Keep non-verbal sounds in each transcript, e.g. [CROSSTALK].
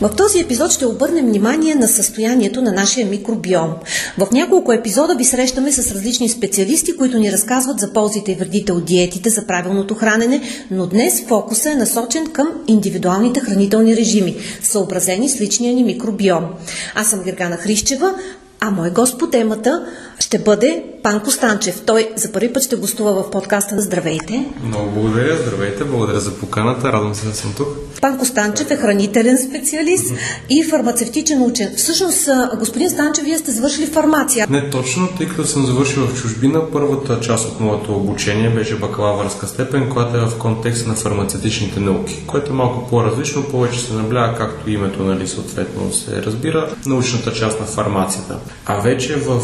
В този епизод ще обърнем внимание на състоянието на нашия микробиом. В няколко епизода ви срещаме с различни специалисти, които ни разказват за ползите и вредите от диетите, за правилното хранене, но днес фокуса е насочен към индивидуалните хранителни режими, съобразени с личния ни микробиом. Аз съм Гергана Хрищева, а мой гост по темата ще бъде Панко Станчев. Той за първи път ще гостува в подкаста на Здравейте. Много благодаря, здравейте, благодаря за поканата, радвам се да съм тук. Панко Станчев е хранителен специалист и фармацевтичен учен. Всъщност, господин Станчев, вие сте завършили фармация. Не точно, тъй като съм завършил в чужбина, първата част от моето обучение беше бакалавърска степен, която е в контекст на фармацевтичните науки, което е малко по-различно, повече се набляга, както името, нали, съответно се разбира, научната част на фармацията. А вече в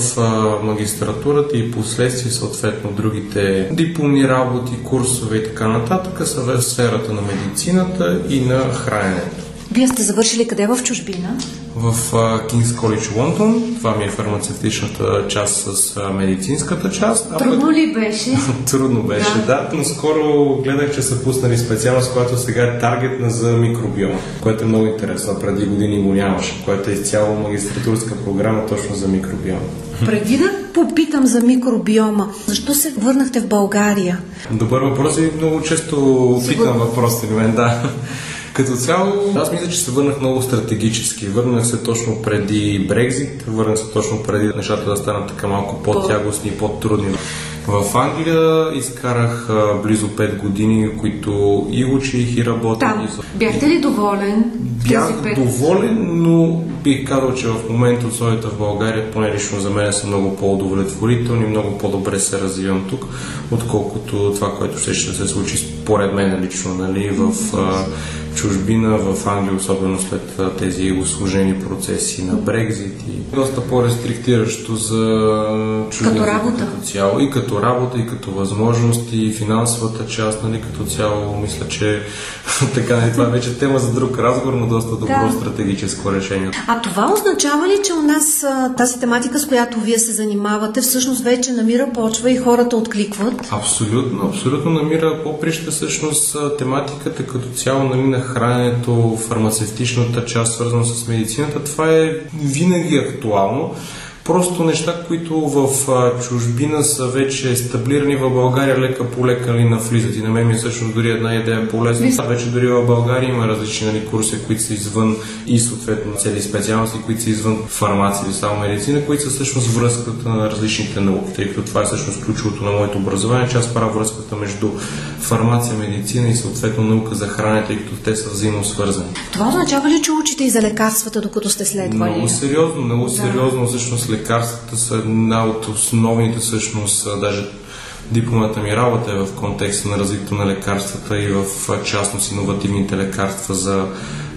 магистратурата и последствие съответно другите дипломни работи, курсове и така нататък са в сферата на медицината и на храненето. Вие сте завършили къде в чужбина? В Кингс College Лондон. Това ми е фармацевтичната част с медицинската част. Трудно ли беше? [LAUGHS] Трудно беше, да. да. Но скоро гледах, че са пуснали специалност, която сега е таргетна за микробиома, което е много интересно. Преди години го нямаше, което е изцяло магистратурска програма точно за микробиома. Преди да попитам за микробиома, защо се върнахте в България? Добър въпрос и много често питам въпросите ми, да. Като цяло, аз мисля, че се върнах много стратегически. Върнах се точно преди Брекзит, върнах се точно преди нещата да станат така малко по-тягостни и по-трудни. В Англия изкарах а, близо 5 години, които и учих, и. Там. И... Бяхте ли доволен? Бях тези 5? доволен, но бих казал, че в момента условията в България, поне лично за мен, са много по-удовлетворителни, много по-добре се развивам тук, отколкото това, което ще, ще се случи според мен лично, нали, в а, чужбина, в Англия, особено след тези осложени процеси на Брекзит и доста по-рестриктиращо за чужбина като, като цяло. И като работа, и като възможност, и финансовата част, нали, като цяло, мисля, че [LAUGHS] така, нали, това вече е тема за друг разговор, но доста добро да. стратегическо решение. А това означава ли, че у нас тази тематика, с която вие се занимавате, всъщност вече намира почва и хората откликват? Абсолютно, абсолютно намира поприще всъщност тематиката като цяло нали, на храненето, фармацевтичната част, свързана с медицината, това е винаги актуално. Просто неща, които в чужбина са вече естаблирани в България, лека по лека ли навлизат. И на мен ми е всъщност дори една идея полезна. Вече дори в България има различни нали, курси, които са извън и съответно цели специалности, които са извън фармация или само медицина, които са всъщност връзката на различните науки, тъй като това е всъщност ключовото на моето образование, че аз правя връзката между фармация, медицина и съответно наука за хранене, тъй като те са взаимно свързани. Това означава ли, че учите и за лекарствата, докато сте следвали? Много сериозно, много сериозно, да. всъщност лекарствата са една от основните всъщност, даже дипломата ми работа е в контекста на развитието на лекарствата и в частност иновативните лекарства за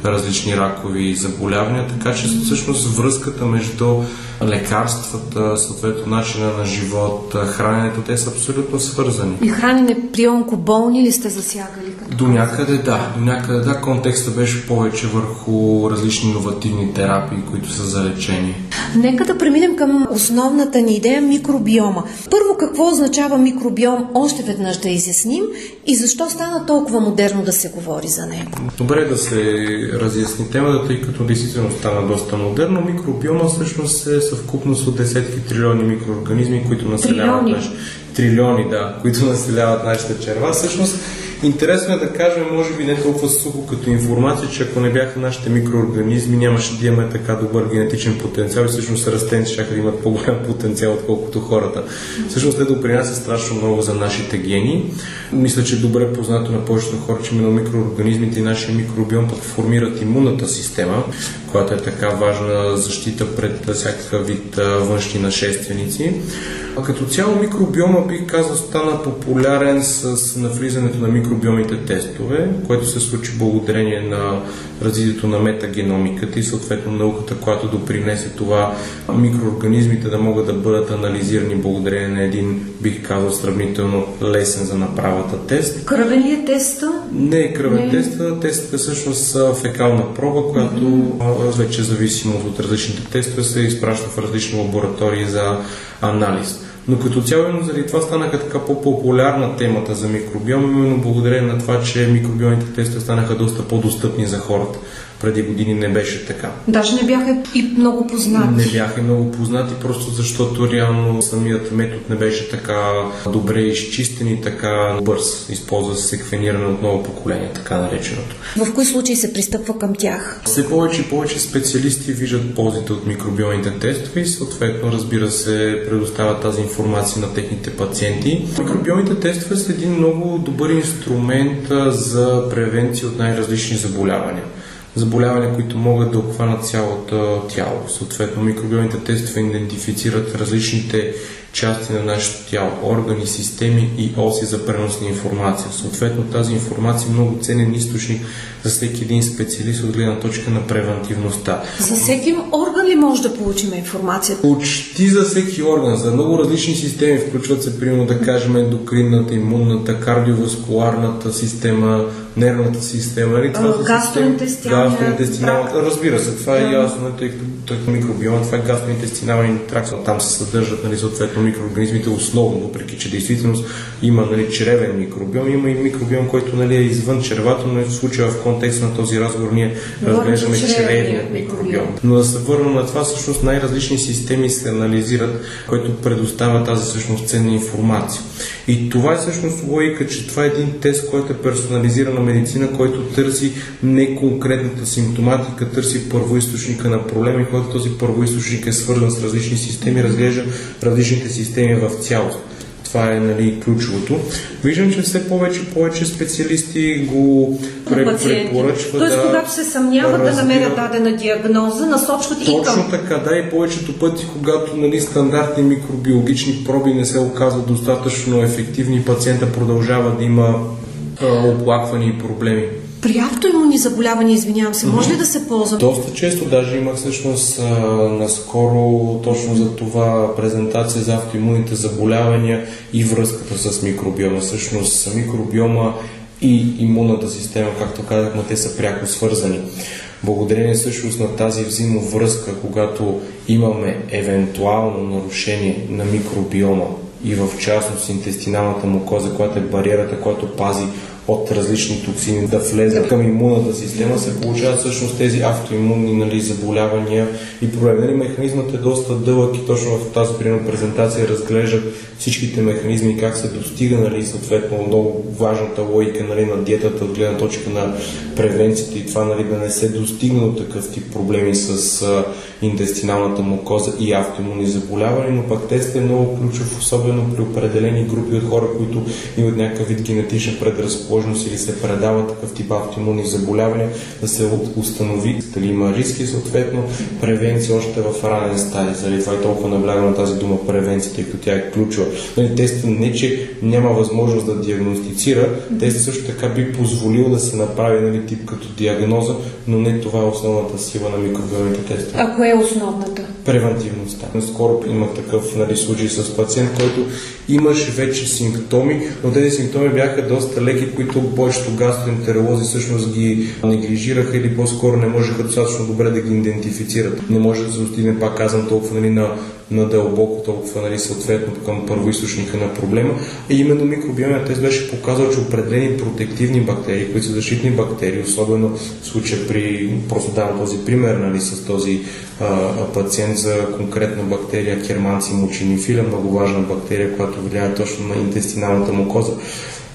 различни ракови заболявания, така че всъщност връзката между лекарствата, съответно начина на живот, храненето, те са абсолютно свързани. И хранене при онкоболни ли сте засягали? До някъде да, до някъде да. Контекста беше повече върху различни иновативни терапии, които са за лечение. Нека да преминем към основната ни идея микробиома. Първо, какво означава микробиом? Още веднъж да изясним и защо стана толкова модерно да се говори за него? Добре да се разясни темата, тъй като действително стана доста модерно. Микробиома всъщност е съвкупност от десетки трилиони микроорганизми, които населяват трилиони. Наш... трилиони, да, които населяват нашите черва. Всъщност Интересно е да кажем, може би не толкова сухо като информация, че ако не бяха нашите микроорганизми, нямаше да имаме така добър генетичен потенциал и всъщност растенци ще да имат по-голям потенциал, отколкото хората. Всъщност те допринасят страшно много за нашите гени. Мисля, че е добре познато на повечето хора, че именно микроорганизмите и нашия микробиом пък формират имунната система, която е така важна защита пред всякакъв вид външни нашественици. А като цяло микробиома, бих казал, стана популярен с навлизането на микробиомите тестове, което се случи благодарение на развитието на метагеномиката и съответно науката, която допринесе това микроорганизмите да могат да бъдат анализирани благодарение на един, бих казал, сравнително лесен за направата тест. Кръвен ли е теста? Не е кръвен тест, тестът е всъщност фекална проба, която mm-hmm. вече зависимо от различните тестове се изпраща в различни лаборатории за анализ. Но като цяло именно заради това станаха така по-популярна темата за микробиом, именно благодарение на това, че микробиомните тестове станаха доста по-достъпни за хората преди години не беше така. Даже не бяха и много познати. Не бяха и много познати, просто защото реално самият метод не беше така добре изчистен и така бърз. Използва се секвениране от ново поколение, така нареченото. В кои случаи се пристъпва към тях? Все повече и повече специалисти виждат ползите от микробиалните тестове и съответно, разбира се, предоставят тази информация на техните пациенти. Микробиалните тестове са един много добър инструмент за превенция от най-различни заболявания заболявания, които могат да обхванат цялото тяло. Съответно, микробиалните тестове идентифицират различните части на нашето тяло, органи, системи и оси за пренос на информация. Съответно, тази информация е много ценен източник за всеки един специалист от гледна точка на превентивността. За всеки орган ли може да получим информация? Почти за всеки орган. За много различни системи включват се, примерно, да кажем, ендокринната, имунната, кардиоваскуларната система, нервната система. Нали? Това гастроинтестиналната. Разбира се, това е ясно, тъй като микробиома, това е гастроинтестинален тракт. Там се съдържат нали, съответно микроорганизмите основно, въпреки че действителност има нали, чревен микробиом, има и микробиом, който нали, е извън червата, но в случая в контекста на този разговор ние разглеждаме чревния микробиом. Но да се върна на това, всъщност най-различни системи се анализират, които предоставят тази всъщност ценна информация. И това е всъщност логика, че това е един тест, който е персонализирана медицина, който търси не конкретната симптоматика, търси първоисточника на проблеми, който този първоисточник е свързан с различни системи, разглежда различните системи в цялост. Това е нали, ключовото. Виждам, че все повече и повече специалисти го препоръчват. Тоест, да, когато се съмняват да намерят дадена диагноза, насочват Точно и към... Точно така, да, и повечето пъти, когато нали, стандартни микробиологични проби не се оказват достатъчно ефективни, пациента продължава да има оплаквания и проблеми. При автоимунни заболявания, извинявам се, може ли да се ползва? Доста често, даже имах всъщност а, наскоро точно за това презентация за автоимунните заболявания и връзката с микробиома. Всъщност микробиома и имунната система, както казахме, те са пряко свързани. Благодарение всъщност на тази взаимовръзка, когато имаме евентуално нарушение на микробиома и в частност интестиналната мукоза, която е бариерата, която пази от различни токсини да влезат към имунната система, се получават всъщност тези автоимунни нали, заболявания и проблеми. Нали, механизмът е доста дълъг и точно в тази презентация разглеждат всичките механизми, как се достига нали, съответно много важната логика нали, на диетата от гледна точка на превенцията и това нали, да не се достигне до такъв тип проблеми с а, интестиналната мукоза и автоимунни заболявания, но пък тестът е много ключов, особено при определени групи от хора, които имат някакъв вид генетична предразположеност или се предават такъв тип автоимунни заболявания, да се установи дали има риски, съответно превенция още в ранен стадий. Заради това е толкова наблягам на тази дума превенция, тъй като тя е ключова. Нали, тестът не, че няма възможност да диагностицира, тестът също така би позволил да се направи нали, тип като диагноза, но не това е основната сила на микробиалните тестове. А кое е основната? Превентивността. Скоро имах такъв нали, случай с пациент, който имаше вече симптоми, но тези симптоми бяха доста леки, които повечето гастроентеролози всъщност ги неглижираха или по-скоро не можеха достатъчно добре да ги идентифицират. Не може да се достигне, пак казвам, толкова нали, на надълбоко толкова нали, съответно към първоисточника на проблема. И именно микробиомия тест беше показал, че определени протективни бактерии, които са защитни бактерии, особено в случая при, просто давам този пример нали, с този а, пациент за конкретна бактерия керманци мучинифиля, много важна бактерия, която влияе точно на интестиналната мукоза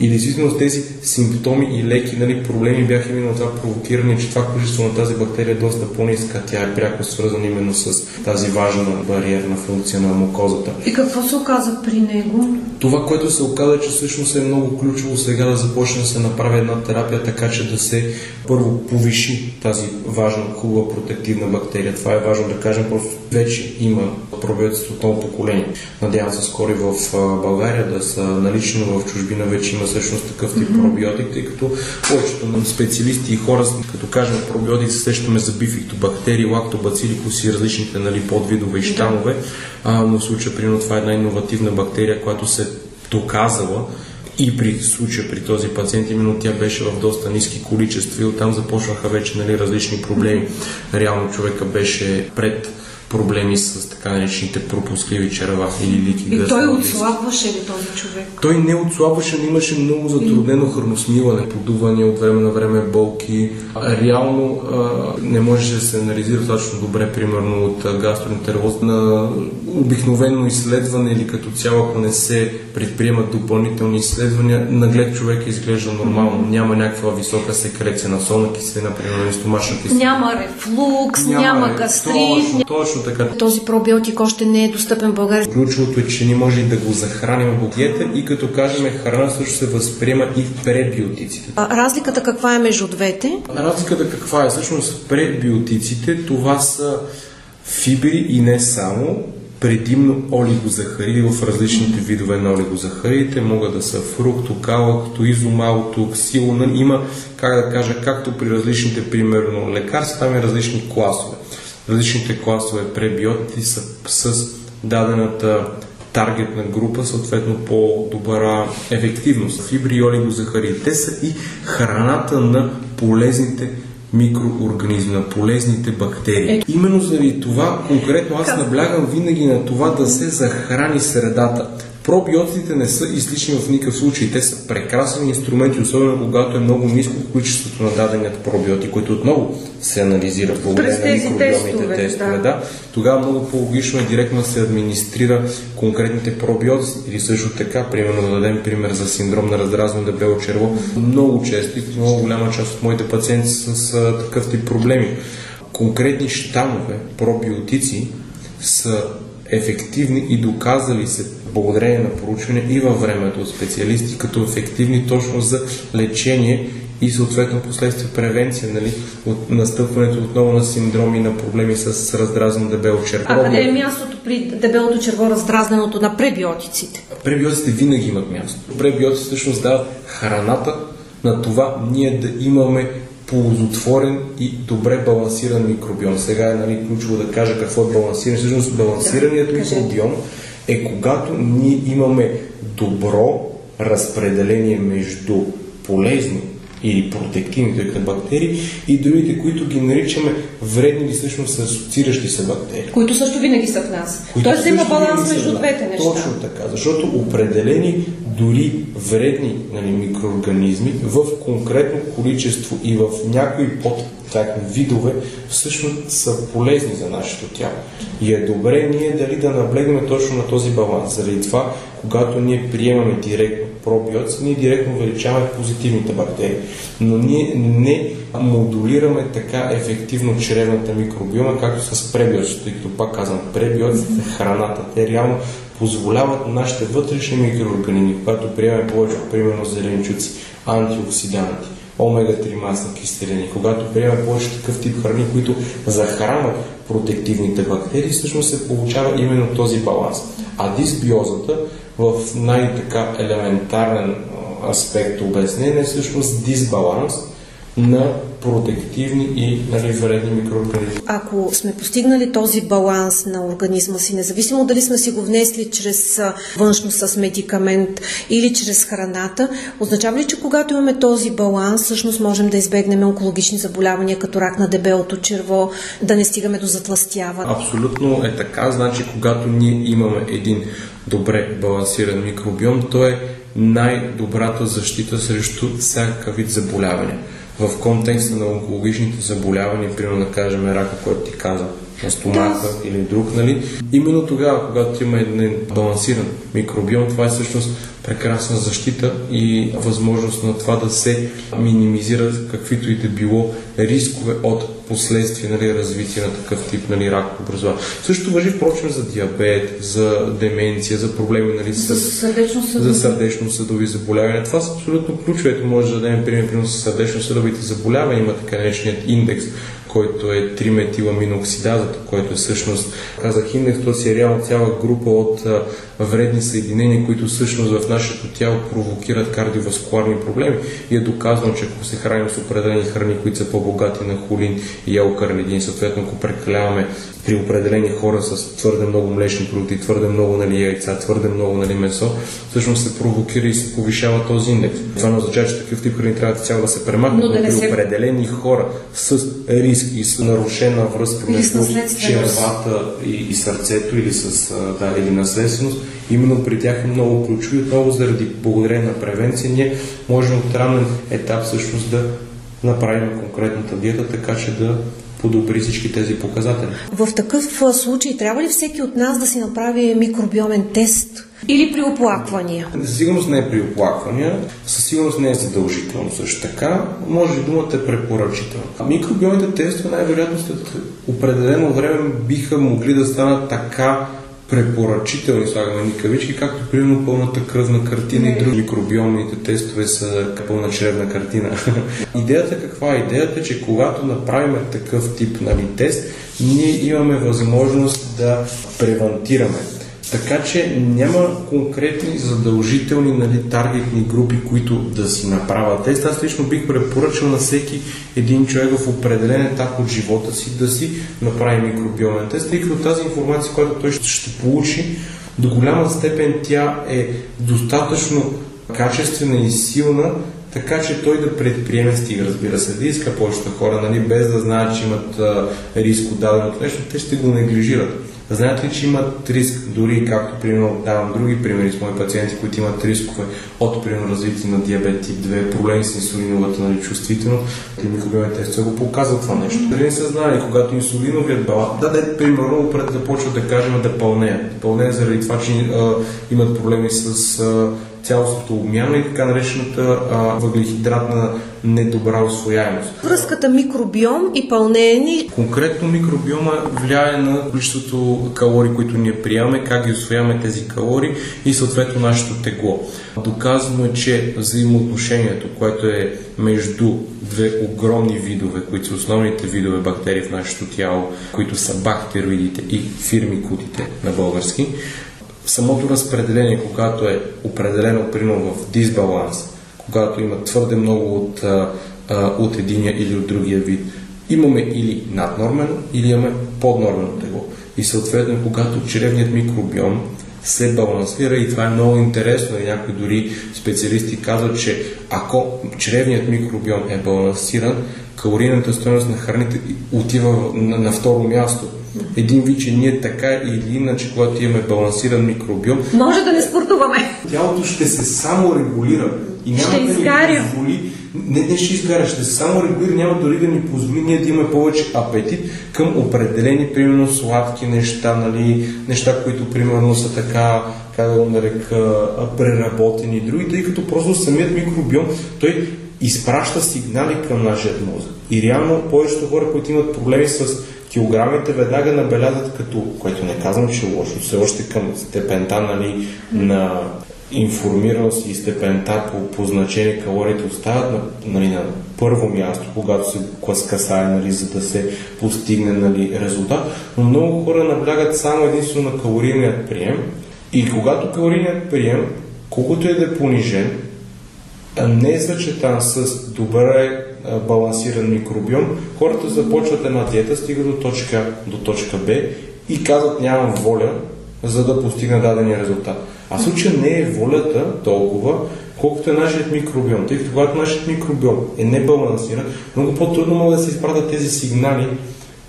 И действително тези симптоми и леки нали, проблеми бяха именно това провокиране, че това количество на тази бактерия е доста по-ниска. Тя е пряко свързана именно с тази важна бариерна функция на мукозата. И какво се оказа при него? Това, което се оказа, че всъщност е много ключово сега да започне да се направи една терапия, така че да се първо повиши тази важна, хубава протективна бактерия. Това е важно да кажем, просто вече има пробиотици от ново поколение. Надявам се скоро в България да са налични, в чужбина вече има всъщност такъв тип mm-hmm. пробиотик, тъй като повечето на специалисти и хора, като кажем пробиотик, се сещаме за бификтобактерии, лактобацили, си различните нали, подвидове и щамове, а, но в случая, примерно, това е една иновативна бактерия, която се доказала и при случая при този пациент, именно тя беше в доста ниски количества и оттам започнаха вече нали, различни проблеми. Реално човека беше пред проблеми с така наречените пропускливи черва или лики. И той отслабваше ли този човек? Той не отслабваше, но имаше много затруднено храносмиване, подуване от време на време болки. Реално а, не може да се анализира достатъчно добре, примерно от гастроентероз на обикновено изследване или като цяло, ако не се предприемат допълнителни изследвания, наглед човек изглежда нормално. Няма някаква висока секреция на солна киселина, примерно на стомашна киселина. Няма рефлукс, няма, няма гастрит. Точно, точно така. Този пробиотик още не е достъпен в България. Ключовото е, че ние може да го захраним в диета и като кажем храна също се възприема и в пребиотиците. А, разликата каква е между двете? Разликата каква е? Всъщност пребиотиците това са фибри и не само, предимно олигозахариди в различните видове на олигозахаридите. Могат да са фрукто, калакто, изомалто, ксилона. Има, как да кажа, както при различните, примерно, лекарства, там и различни класове. Различните класове пребиотици са с дадената таргетна група, съответно по-добра ефективност. Фибри и олигозахариди. Те са и храната на полезните микроорганизми, на полезните бактерии. Е. Именно заради това, конкретно аз наблягам винаги на това да се захрани средата. Пробиотиците не са излишни в никакъв случай. Те са прекрасни инструменти, особено когато е много ниско количеството на даденият пробиотик, който отново се анализира по време на микробиомните тестове. Да. да. Тогава много по-логично е директно да се администрира конкретните пробиотици. Или също така, примерно да дадем пример за синдром на раздразнено дебело черво. Много често и много голяма част от моите пациенти са с такъв тип проблеми. Конкретни щамове, пробиотици са ефективни и доказали се благодарение на проучване и във времето от специалисти като ефективни точно за лечение и съответно последствие превенция нали, от настъпването отново на синдроми на проблеми с раздразнено дебело черво. А къде е мястото при дебелото черво, раздразненото на пребиотиците? Пребиотиците винаги имат място. Пребиотиците всъщност дават храната на това ние да имаме ползотворен и добре балансиран микробиом. Сега е нали, ключово да кажа какво е балансиран. Всъщност балансираният да, микробиом е когато ние имаме добро разпределение между полезни или протективните бактерии и другите, които ги наричаме вредни или всъщност асоцииращи се бактерии. Които също винаги са в нас. Тоест има баланс между двете неща. Точно така, защото определени дори вредни нали, микроорганизми в конкретно количество и в някои под видове всъщност са полезни за нашето тяло. И е добре ние дали да наблегнем точно на този баланс. Заради това, когато ние приемаме директно пробиотици, ние директно увеличаваме позитивните бактерии. Но ние не модулираме така ефективно чревната микробиома, както с пребиотиците, тъй като пак казвам, пребиотиците, храната, те реално позволяват нашите вътрешни микроорганизми, когато приемаме повече, примерно зеленчуци, антиоксиданти, омега-3 масни киселини, когато приемаме повече такъв тип храни, които захранват протективните бактерии, всъщност се получава именно този баланс. А дисбиозата в най-така елементарен аспект обяснение е всъщност дисбаланс на протективни и нали, вредни микроорганизми. Ако сме постигнали този баланс на организма си, независимо дали сме си го внесли чрез външно с медикамент или чрез храната, означава ли, че когато имаме този баланс, всъщност можем да избегнем онкологични заболявания, като рак на дебелото черво, да не стигаме до затластяване? Абсолютно е така. Значи, когато ние имаме един добре балансиран микробиом, то е най-добрата защита срещу всяка вид заболявания в контекста на онкологичните заболявания, примерно да кажем рака, който ти каза, на стомаха да. или друг, нали? Именно тогава, когато има един балансиран микробиом, това е всъщност прекрасна защита и възможност на това да се минимизира каквито и да било рискове от последствия, нали, развитие на такъв тип нали, рак образование. Също въжи, впрочем, за диабет, за деменция, за проблеми нали, с, за сърдечно-съдови заболявания. Това са абсолютно ключови. Ето може да дадем пример, пример с сърдечно-съдовите заболявания. Има така нареченият индекс който е триметиламиноксидазата, който е всъщност, казах индекс, то си е реално цяла група от вредни съединения, които всъщност в нашето тяло провокират кардиоваскуларни проблеми. И е доказано, че ако се храним с определени храни, които са по-богати на холин и елкарлидин, съответно ако прекаляваме при определени хора с твърде много млечни продукти, твърде много нали, яйца, твърде много нали, месо, всъщност се провокира и се повишава този индекс. Това не означава, че такъв тип храни трябва цяло да се премахнат, но, да при се... определени хора с риск и с нарушена връзка между червата и, и сърцето или с да, или наследственост, именно при тях е много ключово и отново заради благодарение на превенция ние можем от ранен етап всъщност да направим конкретната диета, така че да подобри всички тези показатели. В такъв случай трябва ли всеки от нас да си направи микробиомен тест? Или при оплаквания? Със сигурност не е при оплаквания, със сигурност не е задължително също така, може би думата е препоръчителна. Микробиомните тестове най-вероятно след определено време биха могли да станат така препоръчителни, слагаме ни кавички, както примерно пълната кръвна картина и други микробиомните тестове са пълна чревна картина. [LAUGHS] Идеята каква е? Идеята е, че когато направим такъв тип нали, тест, ние имаме възможност да превантираме така че няма конкретни задължителни нали, таргетни групи, които да си направят тест. Аз лично бих препоръчал на всеки един човек в определен етап от живота си да си направи микробиомен тест, тъй като тази информация, която той ще получи, до голяма степен тя е достатъчно качествена и силна, така че той да предприеме, стига разбира се, да иска повечето хора, нали, без да знаят, че имат а, риск от даденото нещо, те ще го неглижират. Знаете ли, че имат риск, дори както примерно давам други примери с мои пациенти, които имат рискове от примерно развитие на диабет тип 2, проблеми с инсулиновата нали, чувствителност, микробиомен тест го показва това нещо. Дали не са знали, когато инсулиновият баланс, да, да, примерно, пред да почват да кажем да пълнеят. Пълнеят заради това, че а, имат проблеми с а, цялостната обмяна и така наречената а, въглехидратна недобра освояемост. Връзката микробиом и пълнение. Конкретно микробиома влияе на количеството калории, които ние приемаме, как ги освояваме тези калории и съответно нашето тегло. Доказано е, че взаимоотношението, което е между две огромни видове, които са основните видове бактерии в нашето тяло, които са бактероидите и фирмикутите на български, самото разпределение, когато е определено примерно в дисбаланс, когато има твърде много от, от единия или от другия вид, имаме или наднормено, или имаме поднормено тегло. И съответно, когато чревният микробиом се балансира и това е много интересно и някои дори специалисти казват, че ако чревният микробиом е балансиран, калорийната стоеност на храните отива на, на второ място един вид, че ние така или иначе, когато имаме балансиран микробиом, може да не спортуваме. Тялото ще се само регулира и няма ще да ни позволи не, не ще изгаря, ще се само регулира, няма дори да ни позволи ние да имаме повече апетит към определени, примерно, сладки неща, нали, неща, които, примерно, са така, как да го нарека, преработени и други, тъй като просто самият микробиом, той изпраща сигнали към нашия мозък. И реално повечето хора, които имат проблеми с килограмите веднага набелязват като, което не казвам, че е лошо, все още към степента нали, на информираност и степента по, по значение калориите остават на, нали, на първо място, когато се касае, нали, за да се постигне нали, резултат, но много хора наблягат само единствено на калорийният прием и когато калорийният прием, колкото е да е понижен, не е съчетан с добре балансиран микробиом, хората започват една диета, стига до точка, до точка Б и казват нямам воля, за да постигна дадения резултат. А случая не е волята толкова, колкото е нашият микробиом. Тъй като когато нашият микробиом е небалансиран, много по-трудно могат да се изпратят тези сигнали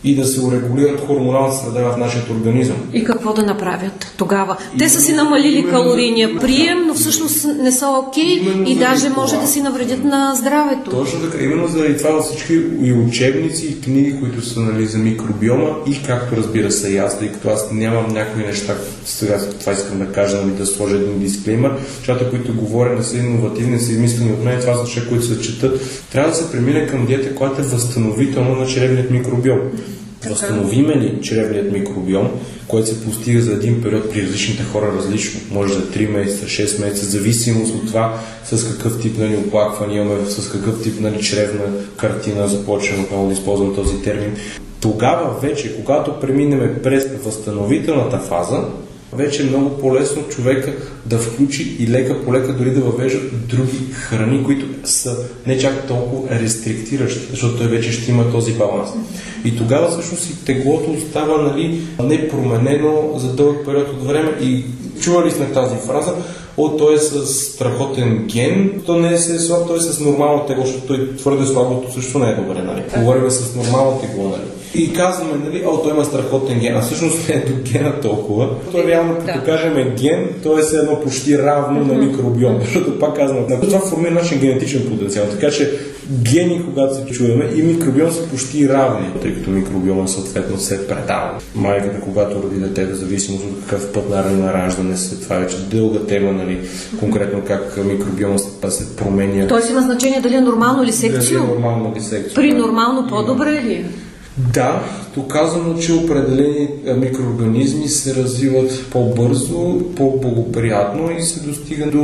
и да се урегулират хормоналната среда в нашия организъм. И какво да направят тогава? И Те са си намалили именно, калорийния прием, но всъщност не са окей okay, и даже това. може да си навредят на здравето. Точно така. Именно заради това всички и учебници, и книги, които са нали, за микробиома и както разбира се и аз, тъй като аз нямам някои неща, сега това искам да кажа, нали, да сложа един дисклеймер, защото които говоря не са иновативни, не са измислени от мен, това са неща, които се четат. Трябва да се премине към диета, която е възстановителна на чревният микробиом. Възстановиме ли чревният микробиом, който се постига за един период при различните хора различно, може за 3 месеца, 6 месеца, зависимост от това с какъв тип нали, оплакване имаме, с какъв тип нали, чревна картина, започвам отново да използвам този термин. Тогава вече, когато преминем през възстановителната фаза, вече е много по-лесно човека да включи и лека по лека дори да въвежда други храни, които са не чак толкова рестриктиращи, защото той вече ще има този баланс. И тогава всъщност и теглото остава нали, непроменено за дълъг период от време и чували сме тази фраза, о, той е с страхотен ген, то не е с слаб, той е с нормално тегло, защото той твърде слабото също не е добре, нали? Говорим с нормално тегло, нали? И казваме, нали, о, той има страхотен ген, а всъщност не е до гена толкова. То реално, като да. кажем ген, то е едно почти равно на микробиом, защото пак казвам, това формира нашия генетичен потенциал. Така че гени, когато се чуваме, и микробиом са почти равни, тъй като микробиома съответно се предава. Майката, когато роди детето, зависимост от какъв път на раждане се, това е вече дълга тема, нали, конкретно как микробиома се променя. Тоест има значение дали е нормално или секцио? Дали е нормално или секцио. При нормално по-добре ли е? Да, доказано, че определени микроорганизми се развиват по-бързо, по-благоприятно и се достига до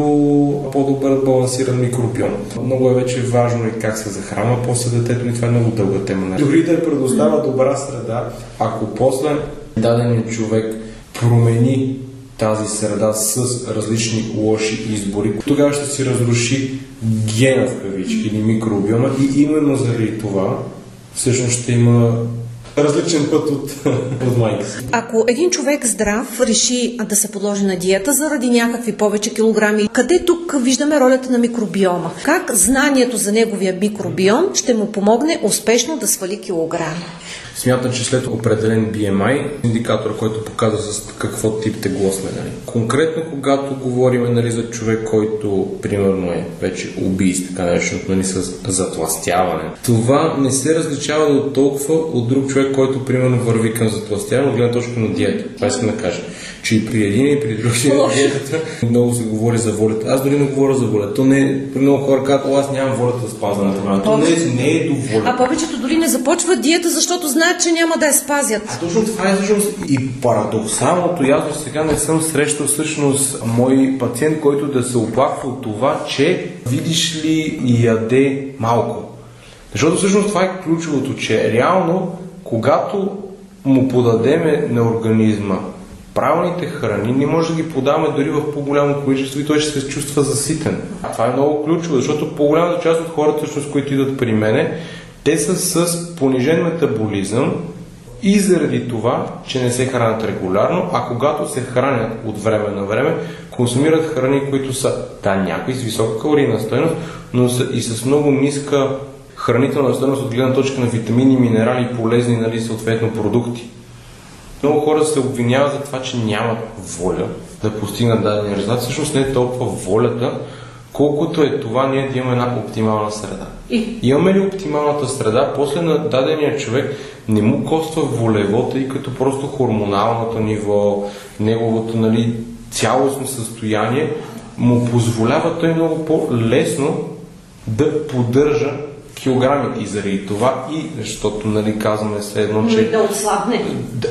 по-добър балансиран микробиом. Много е вече важно и как се захранва после детето и това е много дълга тема. Дори да е предоставя добра среда, ако после даденият човек промени тази среда с различни лоши избори, тогава ще си разруши гена в кавички или микробиома и именно заради това всъщност ще има различен път от, [LAUGHS] от майка си. Ако един човек здрав реши да се подложи на диета заради някакви повече килограми, къде тук виждаме ролята на микробиома? Как знанието за неговия микробиом ще му помогне успешно да свали килограми? Смятам, че след определен BMI, индикатор, който показва с какво тип тегло сме. Нали. Конкретно, когато говорим нали, за човек, който примерно е вече убийств, така нареченото нали, с затластяване, това не се различава до толкова от друг човек, който примерно върви към затластяване от гледна точка на диета. Това искам да кажа че и при един и при друг диетата много се говори за волята. Аз дори не говоря за волята. То не е, при много хора казват, аз нямам волята да спазвам това. То не, е- не е до волята. А повечето дори не започват диета, защото знаят, че няма да я спазят. А точно това е всъщност и парадоксалното. Аз до сега не съм срещал всъщност мой пациент, който да се оплаква от това, че видиш ли яде малко. Защото всъщност това е ключовото, че реално, когато му подадеме на организма правилните храни не може да ги подаваме дори в по-голямо количество и той ще се чувства заситен. Това е много ключово, защото по-голямата част от хората, с които идват при мене, те са с понижен метаболизъм и заради това, че не се хранят регулярно, а когато се хранят от време на време, консумират храни, които са, да, някои с висока калорийна стоеност, но са и с много ниска хранителна стоеност от гледна точка на витамини, минерали, полезни, нали, съответно продукти. Много хора се обвиняват за това, че нямат воля да постигнат дадени резултат. Всъщност не е толкова волята, колкото е това ние да имаме една оптимална среда. И? Имаме ли оптималната среда, после на дадения човек не му коства волево, тъй като просто хормоналното ниво, неговото нали, цялостно състояние му позволява той много по-лесно да поддържа килограми. И заради това и защото нали, казваме се едно, че... Да отслабне. Да,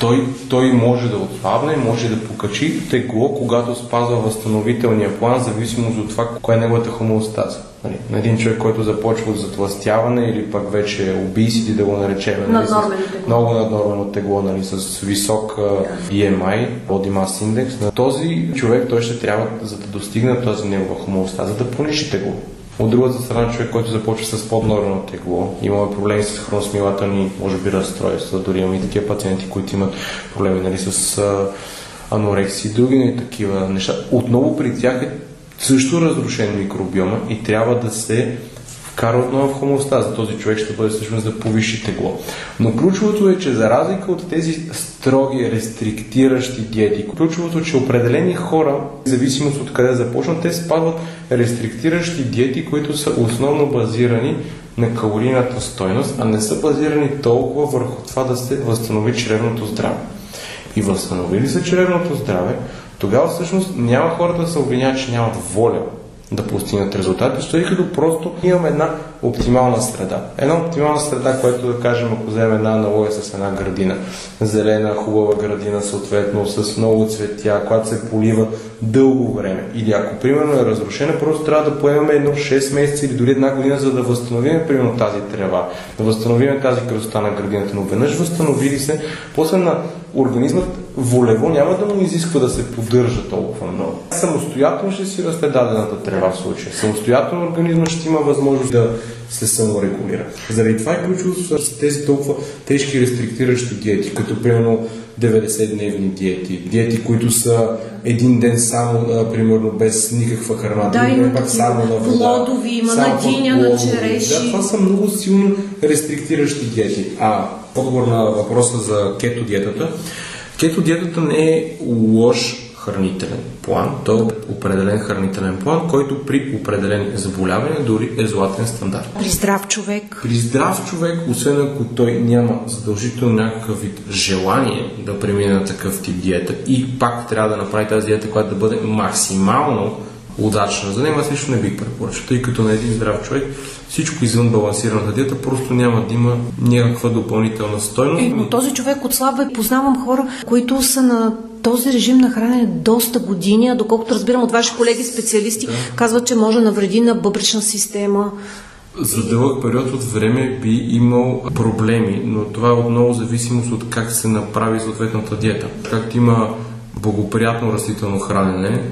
той, той може да отслабне, може да покачи тегло, когато спазва възстановителния план, зависимост от това, коя е неговата хомеостаза. Нали, на един човек, който започва от затластяване или пък вече обисити, да го наречем. Нали, с много наднормено тегло, нали, с висок BMI, Body Mass Index. На този човек той ще трябва, за да достигне тази негова хомеостаза, да понижи тегло. От другата страна, човек, който започва с поднормено тегло, имаме проблеми с хроносмилателни, може би, разстройства, дори имаме и такива пациенти, които имат проблеми нали, с анорексия и други не такива неща. Отново при тях е също разрушен микробиома и трябва да се вкара отново в хомостаза. Този човек ще бъде всъщност да повиши тегло. Но ключовото е, че за разлика от тези строги, рестриктиращи диети, ключовото е, че определени хора, в зависимост от къде започнат, те спазват рестриктиращи диети, които са основно базирани на калорийната стойност, а не са базирани толкова върху това да се възстанови чревното здраве. И възстановили се чревното здраве, тогава всъщност няма хората да се обвиняват, че нямат воля да постигнат резултати, тъй като просто. Имаме една оптимална среда. Една оптимална среда, която да кажем, ако вземем една аналогия с една градина. Зелена, хубава градина, съответно, с много цветя, която се полива дълго време. Или ако, примерно, е разрушена, просто трябва да поемаме едно 6 месеца или дори една година, за да възстановим, примерно, тази трева, да възстановим тази красота на градината. Но веднъж възстановили се, после на организмът волево няма да му изисква да се поддържа толкова много. Самостоятелно ще си расте дадената трева в случая. Самостоятелно организмът ще има възможност да се саморегулира. Заради това е ключово с тези толкова тежки рестриктиращи диети, като примерно 90-дневни диети, диети, които са един ден само, а, примерно, без никаква храна, да, има пак само на вода. Плодови, има на диня, на череши. Да, това са много силно рестриктиращи диети. А, отговор на въпроса за кето диетата. Кето диетата не е лош хранителен план. Той е определен хранителен план, който при определени заболявания дори е златен стандарт. При здрав човек. При здрав човек, освен ако той няма задължително някакъв вид желание да премине на такъв тип диета и пак трябва да направи тази диета, която да бъде максимално удачна за него, аз лично не бих препоръчал, тъй като на един здрав човек всичко извън балансираната диета просто няма да има някаква допълнителна стойност. Е, но този човек отслабва. Познавам хора, които са на този режим на хранене доста години, а доколкото разбирам от ваши колеги специалисти, да. казват, че може навреди на бъбречна система. За дълъг период от време би имал проблеми, но това е отново зависимост от как се направи съответната диета. Както има благоприятно растително хранене,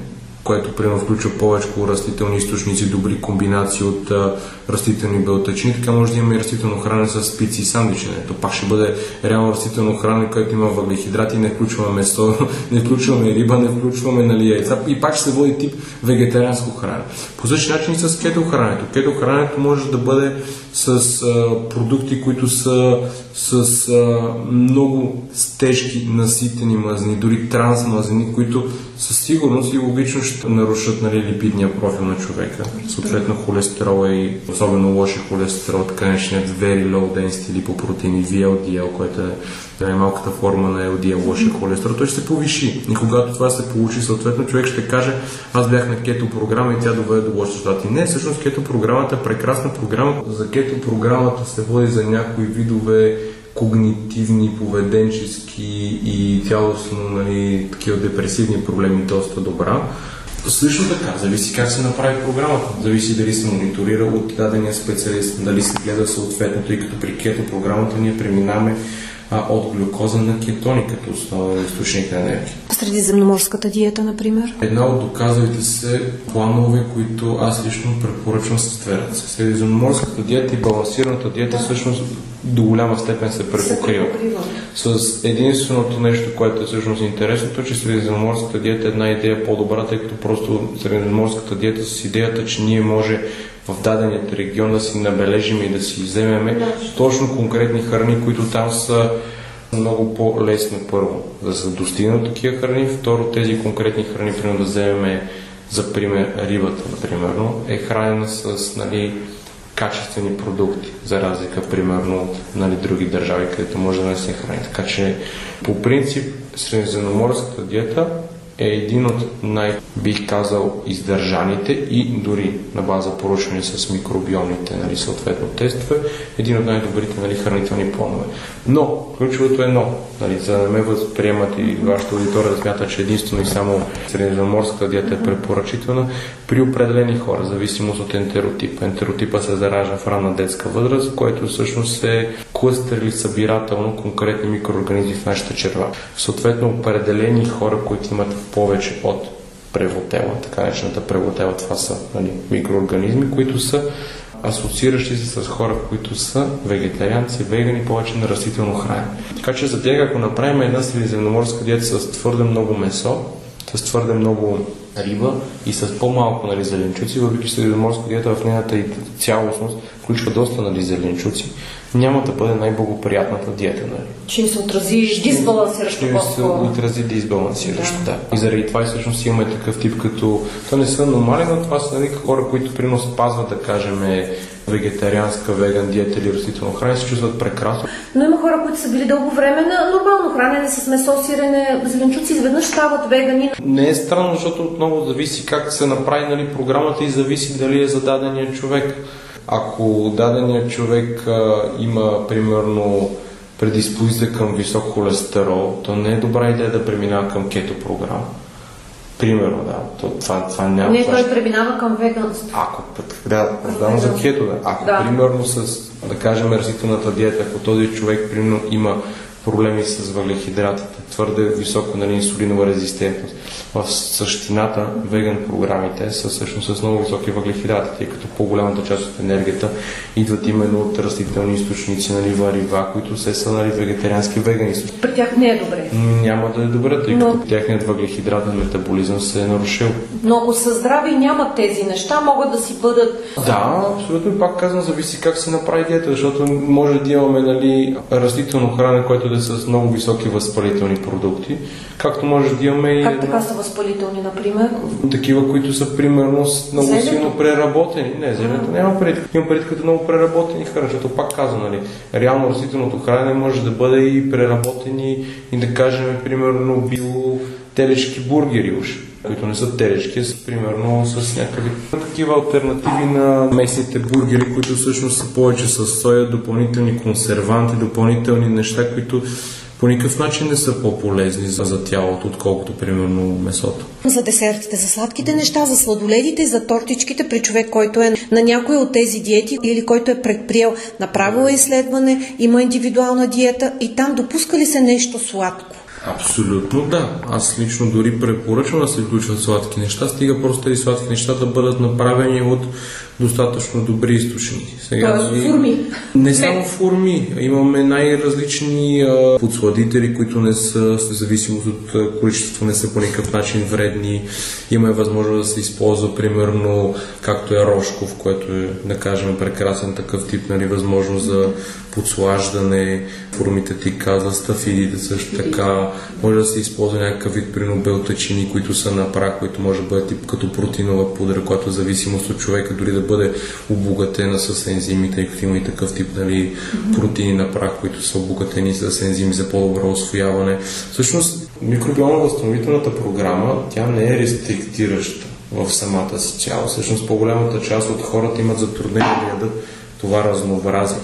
което примерно включва повече растителни източници, добри комбинации от а, растителни белтъчини, така може да има и растително хранене с спици и сандвичи. То пак ще бъде реално растително хранене, което има въглехидрати, не включваме месо, [LAUGHS] не включваме риба, не включваме нали, яйца и пак ще се води тип вегетарианско хранене. По същия начин и с кето храненето. Кето храненето може да бъде с а, продукти, които са с а, много тежки наситени мазнини, дори трансмазнини, които със сигурност и логично ще нарушат нали, липидния профил на човека. Съответно холестерола и особено лоши холестерол, така нареченият very low density липопротеини, VLDL, което е най-малката форма на LDL, лошия холестерол, той ще се повиши. И когато това се получи, съответно човек ще каже, аз бях на кето програма и тя доведе до лоши резултати. Не, всъщност кето програмата е прекрасна програма. За кето програмата се води за някои видове когнитивни, поведенчески и цялостно нали, такива депресивни проблеми доста добра. Също така, зависи как се направи програмата. Зависи дали се мониторира от дадения специалист, дали се гледа съответно, тъй като при кето програмата ние преминаваме а, от глюкоза на кетони като основен източник на енергия. Средиземноморската диета, например? Една от доказалите се планове, които аз лично препоръчвам с. Средиземноморската диета и балансираната диета да. всъщност до голяма степен се препокрива. С единственото нещо, което е всъщност интересното, че средиземноморската диета е една идея по-добра, тъй като просто средиземноморската диета с идеята, че ние може в даденият регион да си набележим и да си вземеме точно конкретни храни, които там са много по-лесно първо да се достигнат такива храни. Второ, тези конкретни храни, примерно да вземем за пример рибата, например, е хранена с нали, качествени продукти, за разлика примерно от нали, други държави, където може да не се храни. Така че по принцип средиземноморската диета е един от най, бих казал, издържаните и дори на база поручване с микробиомните, нали, съответно тестове, един от най-добрите нали, хранителни планове. Но, ключовото е но, нали, за да не ме възприемат и вашата аудитория да смята, че единствено и само средиземноморската диета е препоръчителна, при определени хора, зависимост от ентеротип. Ентеротипа се заражда в ранна детска възраст, което всъщност е клъстер или събирателно конкретни микроорганизми в нашата черва. Съответно, определени хора, които имат повече от превотела, така наречената превотела, това са нали, микроорганизми, които са асоцииращи се с хора, които са вегетарианци, вегани, повече на растително хранене. Така че за тях, ако направим една средиземноморска диета с твърде много месо, с твърде много риба и с по-малко нали, зеленчуци, въпреки че средиземноморска диета в нейната цялостност включва доста нали, зеленчуци, няма да бъде най-благоприятната диета. Нали. Ще се отрази дисбалансиращо Ще се отрази дисбалансиращо, да. да. И заради това и всъщност имаме такъв тип като... То не са нормални, но това са нали, хора, които прино спазват, да кажем, вегетарианска, веган диета или растително хранене, се чувстват прекрасно. Но има хора, които са били дълго време на нормално хранене с месо, сирене, зеленчуци, изведнъж стават вегани. Не е странно, защото отново зависи как се направи нали, програмата и зависи дали е за дадения човек. Ако даденият човек а, има, примерно, предиспозиция към висок холестерол, то не е добра идея да преминава към кето програма. Примерно, да. То, това, това няма. Не, той преминава към веганство. Ако, да, да, за кето, да. Ако, да. примерно, с, да кажем, растителната диета, ако този човек, примерно, има проблеми с въглехидратите, твърде висока нали, инсулинова резистентност. В същината веган програмите са всъщност с много високи въглехидрати, тъй като по-голямата част от енергията идват именно от растителни източници, нали, варива, които се са нали, вегетариански вегани. При тях не е добре. Няма да е добре, тъй Но... като тяхният въглехидратен метаболизъм се е нарушил. Но ако са здрави нямат тези неща, могат да си бъдат... Да, абсолютно. Пак казвам, зависи как се направи диета, защото може да имаме нали, растително хранене, което да е с много високи възпалителни продукти, както може да имаме и... Как така са възпалителни, например? Такива, които са примерно много Зелето? силно преработени. Не, зеленото няма пред. Имам пред като много преработени храни, защото пак казвам, нали, реално растителното хранене може да бъде и преработени и да кажем, примерно, било телешки бургери уж които не са телешки, са примерно с някакви такива альтернативи на местните бургери, които всъщност са повече с соя, допълнителни консерванти, допълнителни неща, които по никакъв начин не са по-полезни за, за тялото, отколкото примерно месото. За десертите, за сладките неща, за сладоледите, за тортичките при човек, който е на някои от тези диети или който е предприел, направил е изследване, има индивидуална диета и там допуска ли се нещо сладко? Абсолютно да. Аз лично дори препоръчвам да се включват сладки неща, стига просто тези сладки неща да бъдат направени от достатъчно добри източници. Сега, е форми. Не само форми. Имаме най-различни а, подсладители, които не са, с зависимост от количество, не са по никакъв начин вредни. Има възможност да се използва, примерно, както е Рошков, което е, да кажем, прекрасен такъв тип, нали, възможност за подслаждане, формите ти каза, стафидите също така. Може да се използва някакъв вид принобелтачини, които са на прах, които може да бъде тип като протеинова пудра, която в зависимост от човека дори да бъде обогатена с ензими, тъй като има и такъв тип нали, протеини на прах, които са обогатени с ензими за по-добро освояване. Всъщност, микробиално възстановителната програма, тя не е рестриктираща в самата си цяло. Всъщност, по-голямата част от хората имат затруднение да ядат това разнообразие.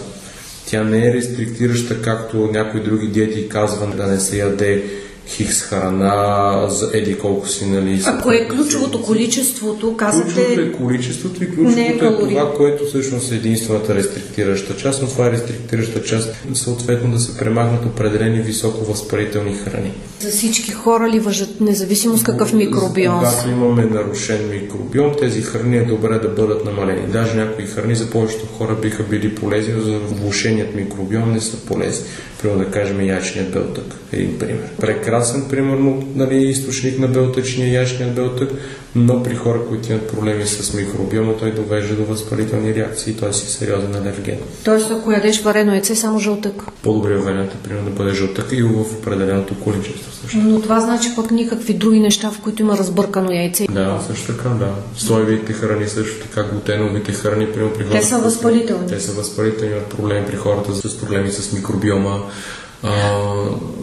Тя не е рестриктираща, както някои други диети казват да не се яде хикс храна за еди колко си, нали. А кое е ключовото количеството? Казате... Ключовото е количеството и ключовото е, е това, което всъщност е единствената рестриктираща част, но това е рестриктираща част, съответно да се премахнат определени високо възпалителни храни. За всички хора ли въжат, независимо с какъв микробиом? Когато имаме нарушен микробиом, тези храни е добре да бъдат намалени. Даже някои храни за повечето хора биха били полезни, но за влушеният микробиом не са полезни. Примерно да кажем ячният белтък, един пример. Прекрасен, примерно, нали, източник на белтъчния яшният белтък, но при хора, които имат проблеми с микробиома, той довежда до възпалителни реакции, т.е. си сериозен алерген. Тоест, ако ядеш варено яйце, само жълтък? По-добре вариант е, примерно, да бъде жълтък и в определеното количество. Също. Но това значи пък никакви други неща, в които има разбъркано яйце. Да, също така, да. Соевите храни, също така, глутеновите храни, примерно при хората. Те са възпалителни. Те са възпалителни, имат проблеми при хората с проблеми с микробиома, а...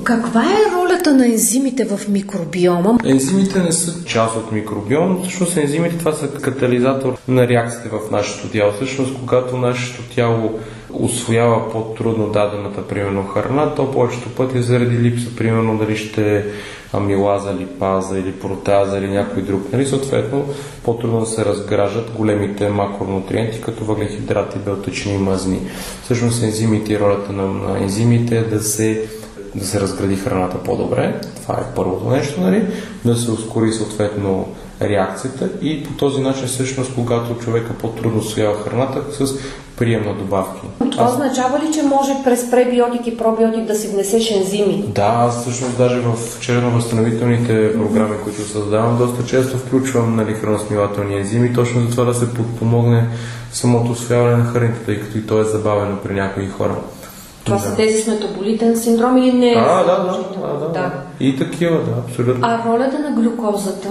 Каква е ролята на ензимите в микробиома? Ензимите не са част от микробиома, всъщност ензимите това са катализатор на реакциите в нашето тяло. Всъщност, когато нашето тяло освоява по-трудно дадената, примерно, храна, то повечето пъти заради липса, примерно, дали ще амилаза, липаза или протеаза или някой друг. Нали? Съответно, по-трудно се разграждат големите макронутриенти, като въглехидрати, белтъчни и мазни. Всъщност ензимите и ролята на, на ензимите е да се да се разгради храната по-добре. Това е първото нещо, нали? Да се ускори съответно реакцията и по този начин всъщност, когато човека по-трудно освоява храната, с прием на добавки. Това аз... означава ли, че може през пребиотик и пробиотик да си внесеш ензими? Да, аз всъщност даже в черно-възстановителните програми, които създавам, доста често включвам нали, храносмилателни ензими, точно за това да се подпомогне самото освояване на храните, тъй като и то е забавено при някои хора. Това да. са тези с метаболитен синдром или не? А, да, да, да, да, да. И такива, да, абсолютно. А ролята на глюкозата?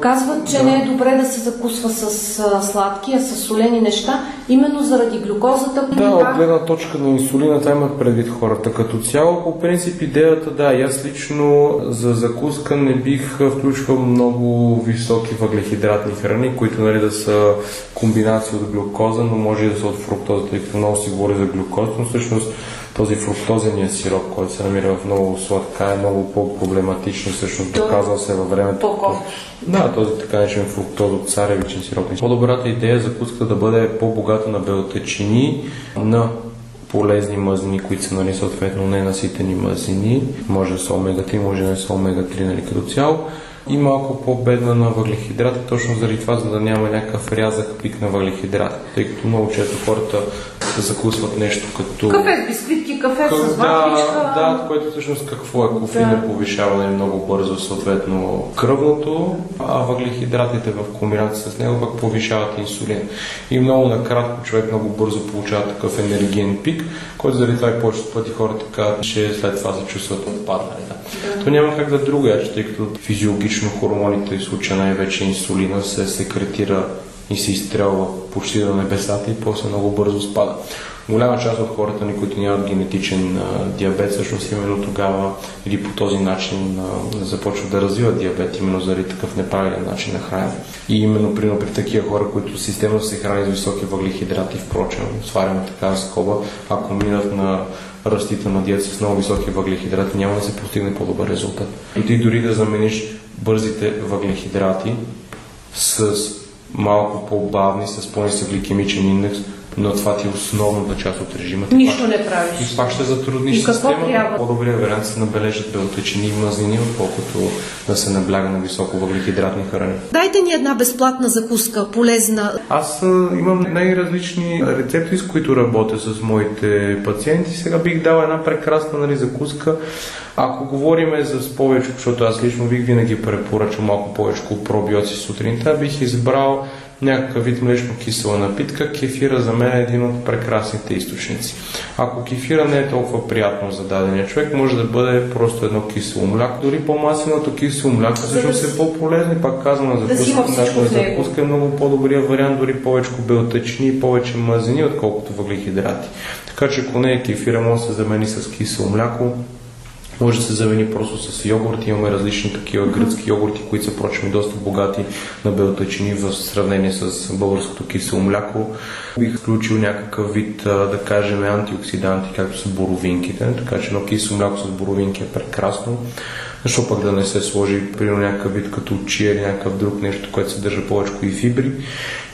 Казват, че да. не е добре да се закусва с а, сладки, а с солени неща, именно заради глюкозата. Да, от гледна точка на инсулината имат предвид хората. Като цяло, по принцип, идеята, да, и аз лично за закуска не бих включвал много високи въглехидратни храни, които нали, да са комбинация от глюкоза, но може и да са от фруктоза, тъй като много си говори за глюкоза, но всъщност този фруктозения сироп, който се намира в много сладка, е много по-проблематично, всъщност доказал се във времето. Да, този така наречен фруктозо-царевичен сироп. По-добрата идея е закуската да бъде по-богата на белтечини, на полезни мазнини, които са нали, съответно ненаситени мазнини. Може да са омега-3, може да не са омега-3 нали, като цяло и малко по-бедна на въглехидрати, точно заради това, за да няма някакъв рязък пик на въглехидрати, тъй като много често хората се закусват нещо като... Кафе с бисквитки, кафе с вафличка. Да, да, което всъщност какво е кофеина да. повишаване много бързо, съответно кръвното, а въглехидратите в комбинация с него пък повишават инсулин. И много накратко човек много бързо получава такъв енергиен пик, който заради това и повечето пъти хората казват, че след това се чувстват отпаднали. Да. То няма как да друга, тъй като физиологично хормоните, в случая най-вече инсулина, се секретира и се изстрелва почти до небесата и после много бързо спада. Голяма част от хората ни, които нямат генетичен а, диабет, всъщност именно тогава или по този начин а, започват да развиват диабет, именно заради такъв неправилен начин на хранене. И именно при, при такива хора, които системно се хранят с високи въглехидрати, впрочем, сваряме такава скоба, ако минат на растителна диета с много високи въглехидрати, няма да се постигне по-добър резултат. И ти дори да замениш бързите въглехидрати с малко по-бавни, с по-нисък гликемичен индекс, но това ти е основната част от режима. Нищо не правиш. И пак ще затрудниш и системата. Трябва? По-добрият вариант се набележат белтъчини и мазнини, отколкото да се набляга на високо въглехидратни храни. Дайте ни една безплатна закуска, полезна. Аз а, имам най-различни рецепти, с които работя с моите пациенти. Сега бих дал една прекрасна нали, закуска. Ако говориме за повече, защото аз лично бих винаги препоръчал малко повече пробиоци сутринта, бих избрал някакъв вид млечно кисела напитка, кефира за мен е един от прекрасните източници. Ако кефира не е толкова приятно за дадения човек, може да бъде просто едно кисело мляко. Дори по-масленото кисело мляко всъщност е по-полезно и пак казвам на закуска, да закуска е много по-добрия вариант, дори повече белтъчни и повече мазнини, отколкото въглехидрати. Така че ако не е кефира, може да се замени с кисело мляко, може да се замени просто с йогурт. Имаме различни такива гръцки йогурти, които са прочим доста богати на белтъчини в сравнение с българското кисело мляко. Бих включил някакъв вид, да кажем, антиоксиданти, както са боровинките, така че едно кисело мляко с боровинки е прекрасно. Защо пък да не се сложи при някакъв вид като чия или някакъв друг нещо, което съдържа повече и фибри.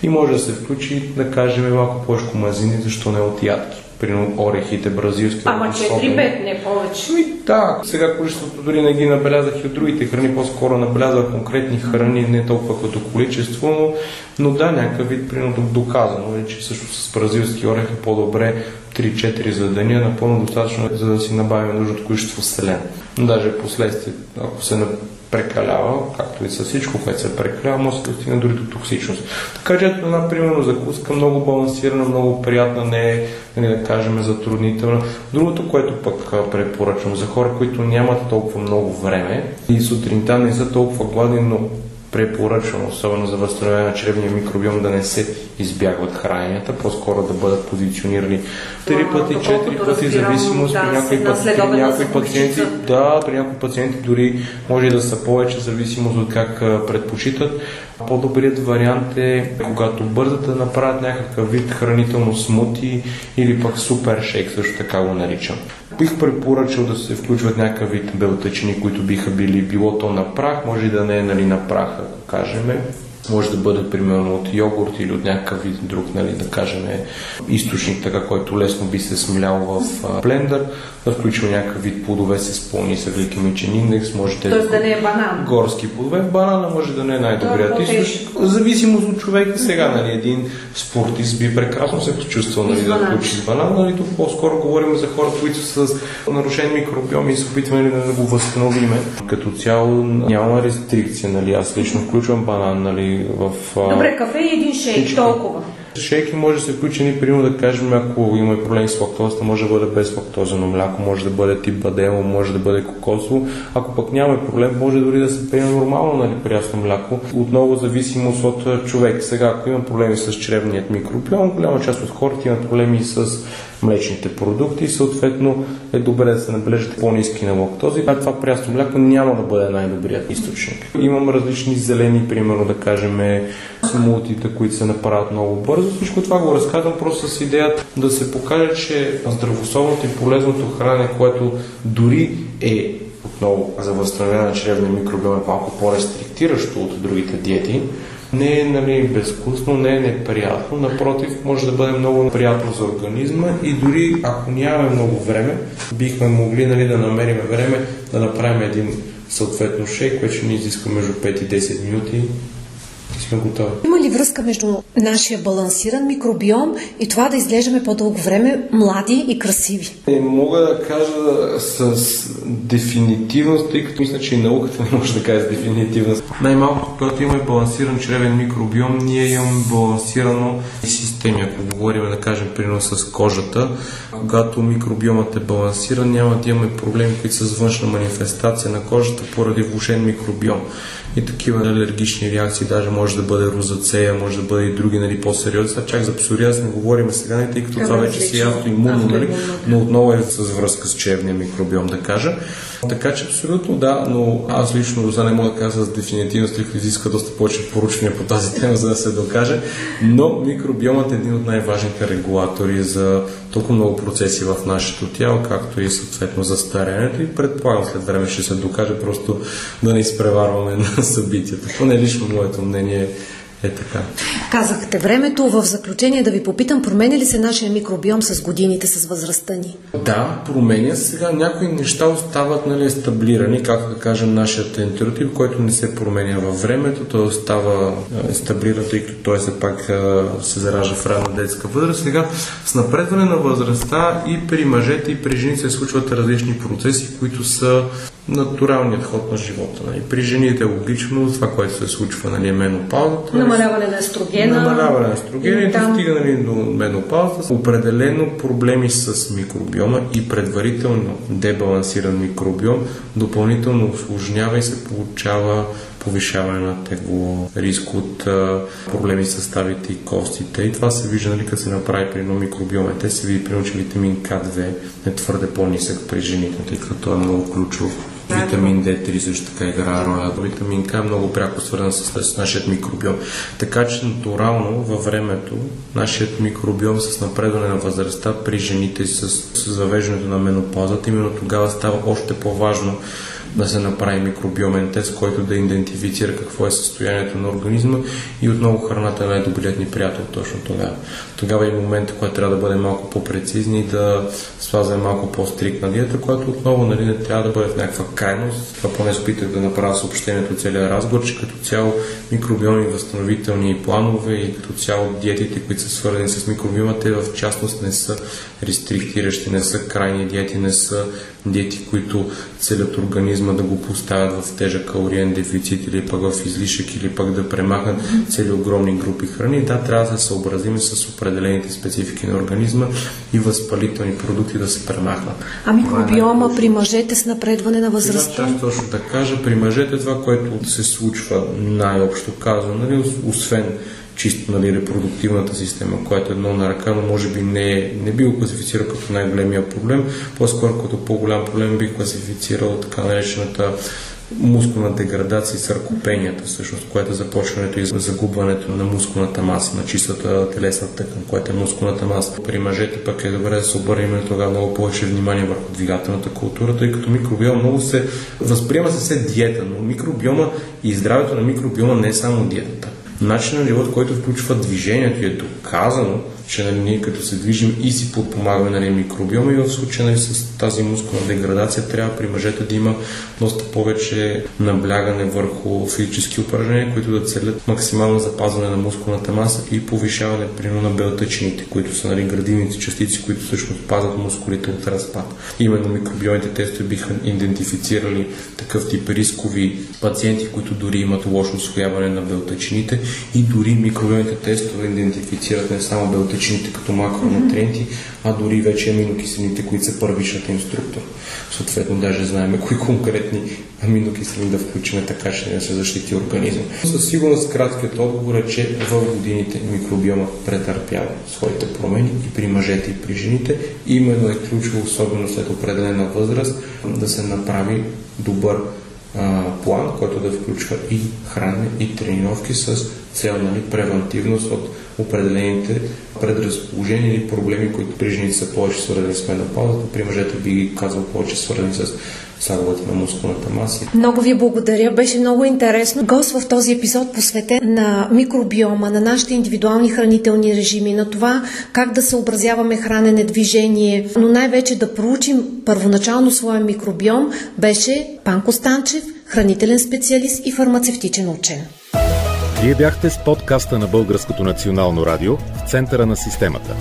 И може да се включи, да кажем, малко повече мазини, защо не от ядки примерно орехите, бразилски. Ама 4-5, не повече. Ами, да, сега количеството дори не ги набелязах и от другите храни, по-скоро набелязах конкретни храни, не толкова като количество, но, но да, някакъв вид, примерно доказано е, че също с бразилски орех е по-добре 3-4 за деня, напълно достатъчно, за да си набавим нужното количество селен. Даже последствие, ако се прекалява, както и с всичко, което се прекалява, може да достигне дори до токсичност. Така че ето една, примерно, закуска много балансирана, много приятна, не е, нали, да кажем, затруднителна. Другото, което пък препоръчвам за хора, които нямат толкова много време и сутринта не са толкова гладни, но препоръчвам, особено за възстановяване на чревния микробиом, да не се избягват храненията, по-скоро да бъдат позиционирани три пъти, четири пъти, зависимост да, при някои, път, при някои пациенти, да, при някои пациенти дори може да са повече, зависимост от как предпочитат. По-добрият вариант е, когато бързат да направят някакъв вид хранително смути или пък супер шейк, също така го наричам. Бих препоръчал да се включват някакъв вид белтъчини, които биха били било то на прах, може и да не е нали, на прах, ако кажем, може да бъде примерно от йогурт или от някакъв вид друг, нали, да кажем източник, така, който лесно би се смилял в блендър, да включим някакъв вид плодове с по-нисък гликемичен индекс, може да, да не е банан. Горски плодове. Банана може да не е най-добрият източник. Зависимост от човека сега, нали, един спортист би прекрасно се почувствал нали, да включи с банан, нали, тук по-скоро говорим за хората, които са с нарушен микробиом и се опитваме нали, да го възстановиме. Като цяло няма рестрикция, нали, аз лично включвам банан, нали, в... Добре, кафе и един шейк, толкова. Шейки може да се включи ни, примерно да кажем, ако има проблеми с лактозата, може да бъде без лактозено мляко, може да бъде тип бадело, може да бъде кокосово. Ако пък няма проблем, може дори да се пие нормално нали, прясно мляко. Отново зависимост от човек. Сега, ако има проблеми с чревният микробиом, голяма част от хората имат проблеми с млечните продукти и съответно е добре да се набележат по-низки на лактози. А това прясно мляко няма да бъде най-добрият източник. Имам различни зелени, примерно да кажем смутите, които се направят много бързо. Всичко това го разказвам просто с идеята да се покаже, че здравословното и полезното хранене, което дори е отново за възстановяване на чревния микробиом е малко по-рестриктиращо от другите диети, не е нали, безвкусно, не е неприятно, напротив, може да бъде много приятно за организма и дори ако нямаме много време, бихме могли нали, да намерим време да направим един съответно шейк, който ще ни изиска между 5 и 10 минути сме готови. Има ли връзка между нашия балансиран микробиом и това да изглеждаме по-дълго време млади и красиви? Не мога да кажа с дефинитивност, тъй като мисля, че и науката не може да каже с дефинитивност. Най-малкото, когато имаме балансиран чревен микробиом, ние имаме балансирано системи. Ако говорим, да кажем, примерно с кожата, когато микробиомът е балансиран, няма да имаме проблеми, които са с външна манифестация на кожата поради влушен микробиом и такива алергични реакции, даже може да бъде розацея, може да бъде и други нали, по-сериозни. Сега чак за псориаз не говорим сега, нали, тъй като това вече си автоимунно, нали, но отново е с връзка с черния микробиом, да кажа. Така че абсолютно да, но аз лично до не мога да кажа с дефинитивност, тъй като изиска доста повече поручвания по тази тема, за да се докаже, но микробиомът е един от най-важните регулатори за толкова много процеси в нашето тяло, както и съответно за старенето и предполагам след време ще се докаже просто да не изпреварваме на събитията. Поне лично моето мнение е така. Казахте времето. В заключение да ви попитам, променя ли се нашия микробиом с годините, с възрастта ни? Да, променя се. Сега някои неща остават нали, стаблирани, както да кажем нашият ентеротип, който не се променя във времето. Той остава стаблиран, тъй като той се пак се заражда в ранна детска възраст. Сега с напредване на възрастта и при мъжете и при жените се случват различни процеси, които са натуралният ход на живота. Нали. При жените е логично това, което се случва, нали, е менопаузата. Намаляване на естрогена. Намаляване на естрогена и там... достигане нали, до менопаузата. Определено проблеми с микробиома и предварително дебалансиран микробиом допълнително осложнява и се получава повишаване на тегло, риск от а, проблеми с ставите и костите. И това се вижда, нали, като се направи при едно микробиоме. Те се види, примерно, че витамин К2 е твърде по-нисък при жените, тъй като той е много ключов. Витамин D3 също така играе роля. Витамин К е много пряко свързан с, с нашия микробиом. Така че натурално във времето нашият микробиом с напредване на възрастта при жените с, с завеждането на менопаузата, именно тогава става още по-важно да се направи микробиомен тест, който да идентифицира какво е състоянието на организма и отново храната е най-добрият ни приятел точно тогава. Тогава е момент, когато трябва да бъдем малко по-прецизни и да спазваме малко по-стрикна диета, която отново нали, не трябва да бъде в някаква крайност. Това поне се да направя съобщението целият разговор, че като цяло микробиоми възстановителни планове и като цяло диетите, които са свързани с микробиома, те в частност не са рестриктиращи, не са крайни диети, не са диети, които целят организма да го поставят в тежък калориен дефицит или пък в излишък или пък да премахнат цели огромни групи храни. Да, трябва да се съобразим с определените специфики на организма и възпалителни продукти да се премахнат. А микробиома при мъжете с напредване на възрастта? Да, точно да кажа. При мъжете това, което се случва най-общо казано, нали, освен чисто нали, репродуктивната система, която е едно на ръка, но може би не, не би го класифицирал като най-големия проблем. По-скоро като по-голям проблем би класифицирал така наречената мускулна деградация и саркопенията, всъщност, което е започването и загубването на мускулната маса, на чистата телесна тъкан, което е мускулната маса. При мъжете пък е добре да се обърнем тогава много повече внимание върху двигателната култура, тъй като микробиом много се възприема се се диета, но микробиома и здравето на микробиома не е само диетата. начин на живот, който включва движението и е доказано, че нали, ние като се движим и си подпомагаме нали, микробиома и в случая нали, с тази мускулна деградация трябва при мъжете да има доста повече наблягане върху физически упражнения, които да целят максимално запазване на мускулната маса и повишаване примерно на белтъчините, които са нали, градивните частици, които всъщност пазят мускулите от разпад. Именно микробиомните тестове биха идентифицирали такъв тип рискови пациенти, които дори имат лошо освояване на белтъчините и дори микробиомните тестове идентифицират не само белтъчините, белтъчините като макронутриенти, а дори вече аминокиселините, които са първичната им структура. Съответно, даже знаем кои конкретни аминокиселини да включим така, че не се защити организма. Със сигурност краткият отговор е, че в годините микробиома претърпява своите промени и при мъжете и при жените. Именно е ключово, особено след определена възраст, да се направи добър а, план, който да включва и хранене и тренировки с цел нали, превентивност от определените предразположения или проблеми, които при жените са повече свързани с менопаузата, при мъжете би ги казал повече свързани с загубата на мускулната маса. Много ви благодаря. Беше много интересно. Гост в този епизод посветен на микробиома, на нашите индивидуални хранителни режими, на това как да съобразяваме хранене, движение, но най-вече да проучим първоначално своя микробиом, беше Панко Станчев, хранителен специалист и фармацевтичен учен. Вие бяхте с подкаста на Българското национално радио в центъра на системата.